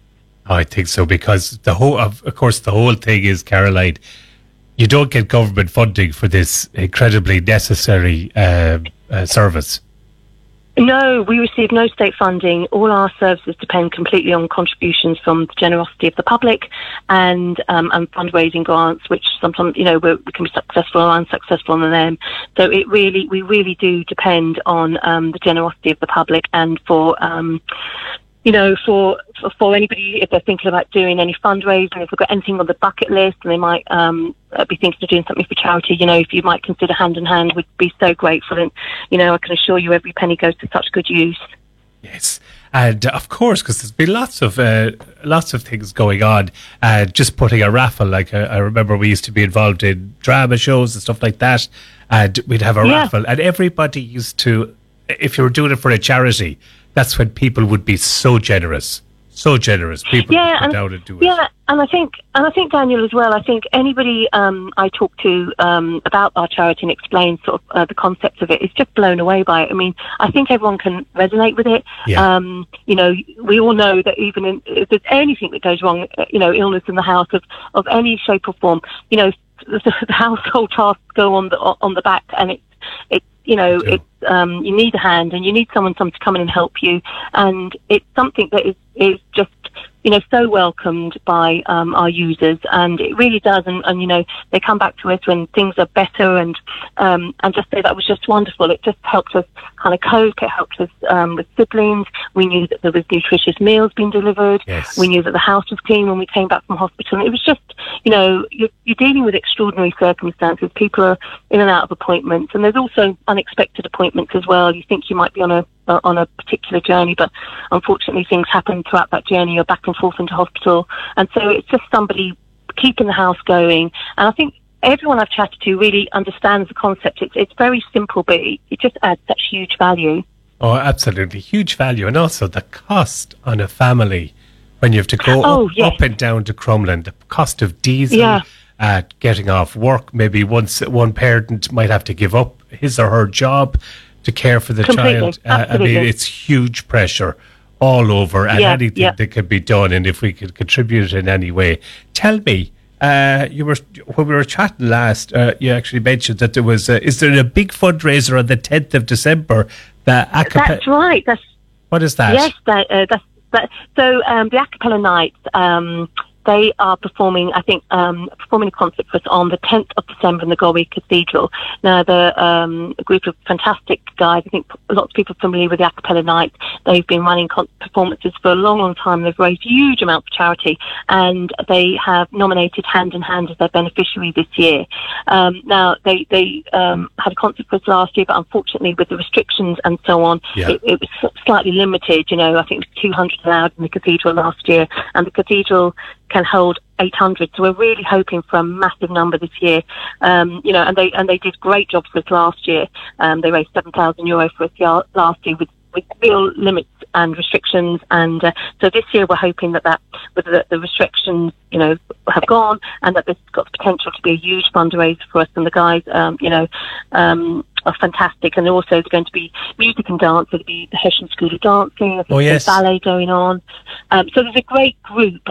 I think so because the whole, of, of course, the whole thing is Caroline. You don't get government funding for this incredibly necessary uh, uh, service. No, we receive no state funding. All our services depend completely on contributions from the generosity of the public and um, and fundraising grants, which sometimes you know we can be successful or unsuccessful on them. So it really, we really do depend on um, the generosity of the public and for um, you know, for, for, for anybody if they're thinking about doing any fundraising, if they've got anything on the bucket list, and they might um, be thinking of doing something for charity, you know, if you might consider hand in hand, we'd be so grateful. And you know, I can assure you, every penny goes to such good use. Yes. And of course, because there's been lots of uh, lots of things going on. Uh, just putting a raffle, like uh, I remember, we used to be involved in drama shows and stuff like that, and we'd have a Yeah. raffle, and everybody used to, if you were doing it for a charity, that's when people would be so generous, so generous. People yeah, and, down and do it. yeah, and I think, and I think Daniel as well. I think anybody um, I talk to um, about our charity and explain sort of uh, the concept of it is just blown away by it. I mean, I think everyone can resonate with it. Yeah. Um, you know, we all know that even in, if there's anything that goes wrong, uh, you know, illness in the house of of any shape or form, you know, the, the household tasks go on the on the back, and it's it's you know it's um, you need a hand and you need someone some to come in and help you, and it's something that is is just you know so welcomed by um, our users, and it really does. And, and you know they come back to us when things are better, and um, and just say that was just wonderful. It just helped us kind of cope. It helped us um, with siblings. We knew that there was nutritious meals being delivered. Yes. We knew that the house was clean when we came back from hospital. And it was just you know you're, you're dealing with extraordinary circumstances. People are in and out of appointments, and there's also unexpected appointments as well. You think you might be on a uh, on a particular journey, but unfortunately things happen throughout that journey. You're back and forth into hospital, and so it's just somebody keeping the house going. And I think everyone I've chatted to really understands the concept. It's it's very simple, but it, it just adds such huge value. Oh, absolutely. Huge value. And also the cost on a family when you have to go Oh, up, yes. up and down to Crumlin, the cost of diesel, Yeah. uh, getting off work. Maybe once one parent might have to give up his or her job to care for the Completely. child. Uh, I mean, it's huge pressure all over and Yeah, anything yeah. that can be done. And if we could contribute in any way, tell me. Uh, you were when we were chatting last. Uh, you actually mentioned that there was. Uh, is there a big fundraiser on the tenth of December? That acapella. That's right. That's What is that? Yes, that, uh, that's that. So um, the Acapella Nights, um, they are performing, I think, um, performing a concert for us on the 10th of December in the Galway Cathedral. Now, the um, a group of fantastic guys, I think lots of people are familiar with the Acapella Nights. They've been running con- performances for a long, long time. They've raised huge amounts for charity, and they have nominated Hand in Hand as their beneficiary this year. Um, now, they they um, had a concert for us last year, but unfortunately, with the restrictions and so on, Yeah. it, it was slightly limited. You know, I think it was 200 allowed in the cathedral last year, and the cathedral can hold 800. So we're really hoping for a massive number this year. Um, you know, and they and they did great jobs for us last year. Um, they raised 7,000 euro for us last year with with real limits and restrictions. And uh, so this year we're hoping that that with the, the restrictions, you know, have gone and that this has got the potential to be a huge fundraiser for us. And the guys, um, you know, um, are fantastic. And also there's going to be music and dance. There'll be the Hessian School of Dancing. Oh, yes. Ballet going on. Um, so there's a great group.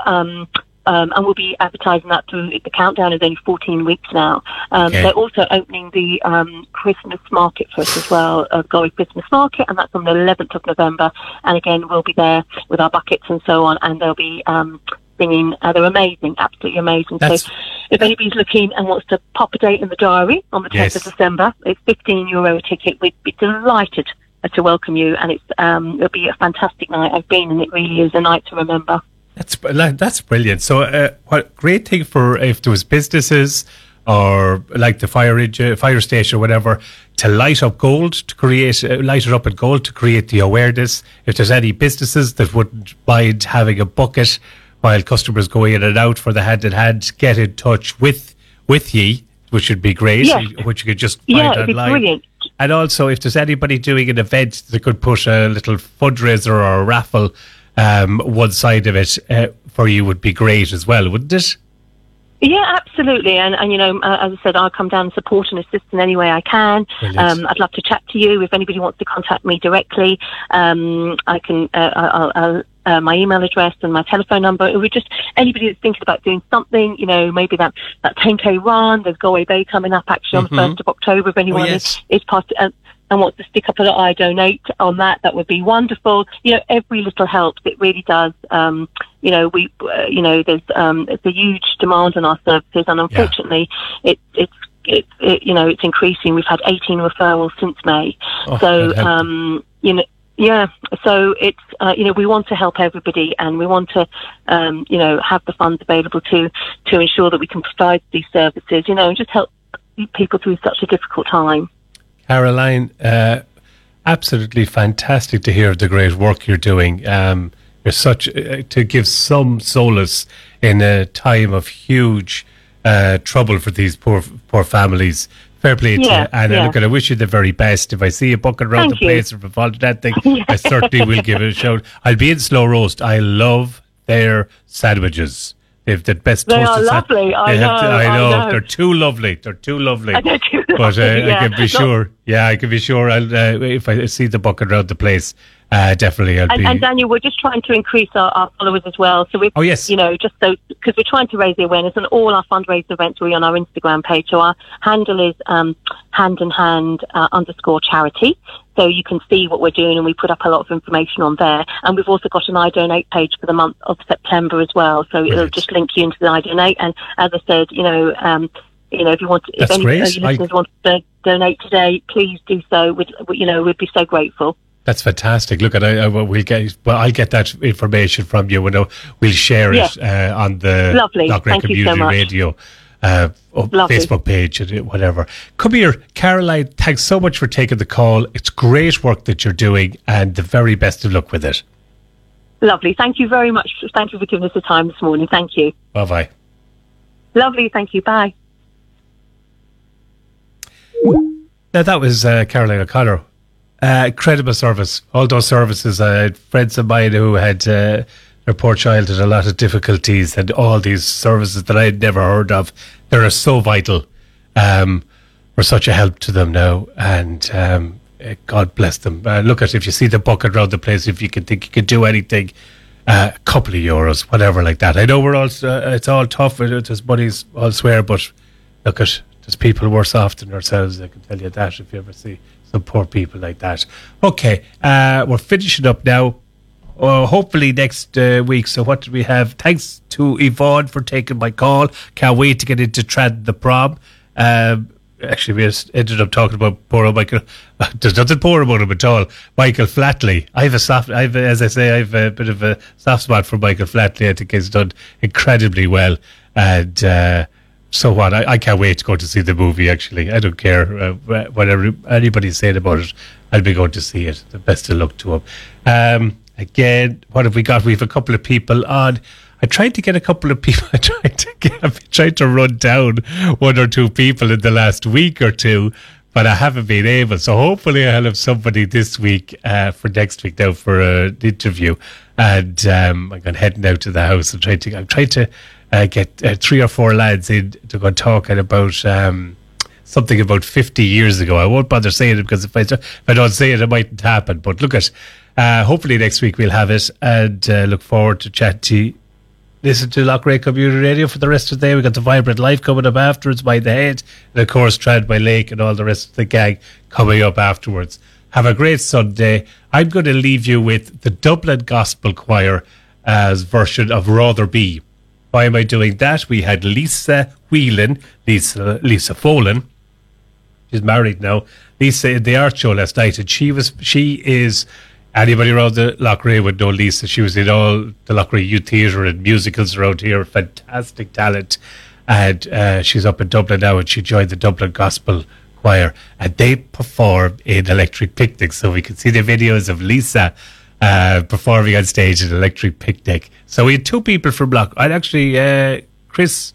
Um, and we'll be advertising that through the countdown is only 14 weeks now. Um, Okay. They're also opening the um, Christmas market for us as well, uh, Galway Christmas Market, and that's on the 11th of November. And again, we'll be there with our buckets and so on, and they'll be um, singing. Uh, they're amazing, absolutely amazing. That's- so if anybody's looking and wants to pop a date in the diary on the 10th Yes. of December, it's 15 euro a ticket. We'd be delighted to welcome you, and it's um, it'll be a fantastic night. I've been, and it really is a night to remember. That's that's brilliant. So, uh, what great thing for if there was businesses or like the fire engine, fire station, or whatever, to light up gold to create uh, light it up in gold to create the awareness. If there's any businesses that wouldn't mind having a bucket while customers go in and out for the hand in hand, get in touch with with ye, which would be great. Yes. Which you could just Yeah, it'd be online. brilliant. And also, if there's anybody doing an event that could put a little fundraiser or a raffle um, one side of it uh, for you would be great as well, wouldn't it? Yeah, absolutely. And, and you know, uh, as I said, I'll come down and support and assist in any way I can. Um, I'd love to chat to you. If anybody wants to contact me directly, um, I can, uh, I'll, I'll uh, my email address and my telephone number. It would just anybody that's thinking about doing something, you know, maybe that that 10k run. There's Galway Bay coming up actually on Mhm. the first of October. If anyone yes. is is part and, wants to stick up a little I donate on that, that would be wonderful. You know, every little helps. It really does. Um, you know, we, uh, you know, there's um, it's a huge demand on our services, and unfortunately, it it's it, it, you know, it's increasing. We've had 18 referrals since May. Oh, so, um, you know, yeah. So it's, uh, you know, we want to help everybody and we want to, um, you know, have the funds available to, to ensure that we can provide these services, you know, and just help people through such a difficult time. Caroline, uh, absolutely fantastic to hear of the great work you're doing. Um, you're such uh, to give some solace in a time of huge uh, trouble for these poor poor families. Fair play to Yeah, you. And yeah. look, and I wish you the very best. If I see you bucket around Thank the you. place or I follow that thing, I certainly will give it a shout. I'll be in Slow Roast. I love their sandwiches. They've the best They are lovely. I know, I I know. know. They're too lovely. They're too lovely. They're too But uh, lovely, I yeah. can be sure. Yeah, I can be sure. I'll uh, if I see the bucket around the place, uh, definitely And, be. and Daniel, we're just trying to increase our, our followers as well. So we're, Oh, yes. you know, just so because we're trying to raise the awareness, and all our fundraising events will be on our Instagram page. So our handle is um, hand in hand uh, underscore charity. So you can see what we're doing, and we put up a lot of information on there. And we've also got an I donate page for the month of September as well. So it'll just link you into the I donate. And as I said, you know. Um, you know, if you want, if That's any great. of your I- listeners want to donate today, please do so. We'd, you know, we'd be so grateful. That's fantastic. Look, at I, I we'll get. Well, I'll get that information from you. We'll, we'll share it uh, on the Lovely. Loughrea Thank so Community. Radio uh, Facebook page and whatever. Come here, Caroline. Thanks so much for taking the call. It's great work that you're doing, and the very best of luck with it. Lovely. Thank you very much. Thank you for giving us the time this morning. Thank you. Bye bye. Lovely. Thank you. Bye. Now that was uh, Caroline O'Connor. Uh, incredible service. All those services. I had friends of mine who had uh, their poor child had a lot of difficulties, and all these services that I had never heard of. They are so vital. Um, we're such a help to them now, and um, eh, God bless them. Uh, look at if you see the bucket around the place, if you can think you can do anything, uh, a couple of euros, whatever like that. I know we're all uh, it's all tough. and There's all swear, but look at there's people worse off than ourselves. I can tell you that if you ever see poor people like that. Okay, uh, we're finishing up now. Uh, hopefully next uh, week. So what do we have? Thanks to Yvonne for taking my call. Can't wait to get into Trad the prom. Um, actually, we just ended up talking about poor old Michael. There's nothing poor about him at all. Michael Flatley. I have a soft. I have, as I say, I have a bit of a soft spot for Michael Flatley. I think he's done incredibly well. And uh, so what? I, I can't wait to go to see the movie. Actually, I don't care uh, wh- whatever anybody's saying about it. I'll be going to see it. The best of luck to him. Um, again, what have we got? We have a couple of people on. I tried to get a couple of people. I tried to get, I've tried to run down one or two people in the last week or two, but I haven't been able. So hopefully, I'll have somebody this week uh, for next week now for an interview. And um, I'm going heading out to the house and trying to. I'm trying to uh, get uh, three or four lads in to go talking about. Um, something about 50 years ago. I won't bother saying it because if I, if I don't say it, it mightn't happen. But look at, uh, hopefully next week we'll have it and uh, look forward to chat to. Listen to Loughrea Community Radio for the rest of the day. We've got the Vibrant Life coming up afterwards by the head. And of course, Trad by Lake and all the rest of the gang coming up afterwards. Have a great Sunday. I'm going to leave you with the Dublin Gospel Choir as version of Rather Be. Why am I doing that? We had Lisa Whelan, Lisa, Lisa Folan, she's married now. Lisa in the art show last night, and she was she is anybody around the Loughrea would know Lisa. She was in all the Loughrea Youth Theatre and musicals around here. Fantastic talent, and uh, she's up in Dublin now, and she joined the Dublin Gospel Choir, and they perform in Electric Picnic. So we can see the videos of Lisa. Uh, performing on stage at Electric Picnic. So we had two people from Lock. And actually, uh, Chris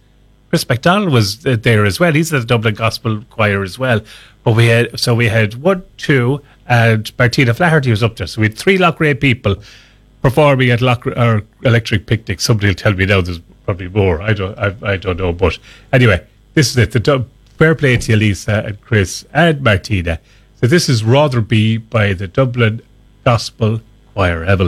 Chris McDonald was uh, there as well. He's at the Dublin Gospel Choir as well. But we had so we had one, two, and Martina Flaherty was up there. So we had three Loughrea people performing at Lock or Electric Picnic. Somebody will tell me now. There's probably more. I don't. I, I don't know. But anyway, this is it. The fair play to Elisa and Chris and Martina. So this is Rather Be by the Dublin Gospel Choir. Have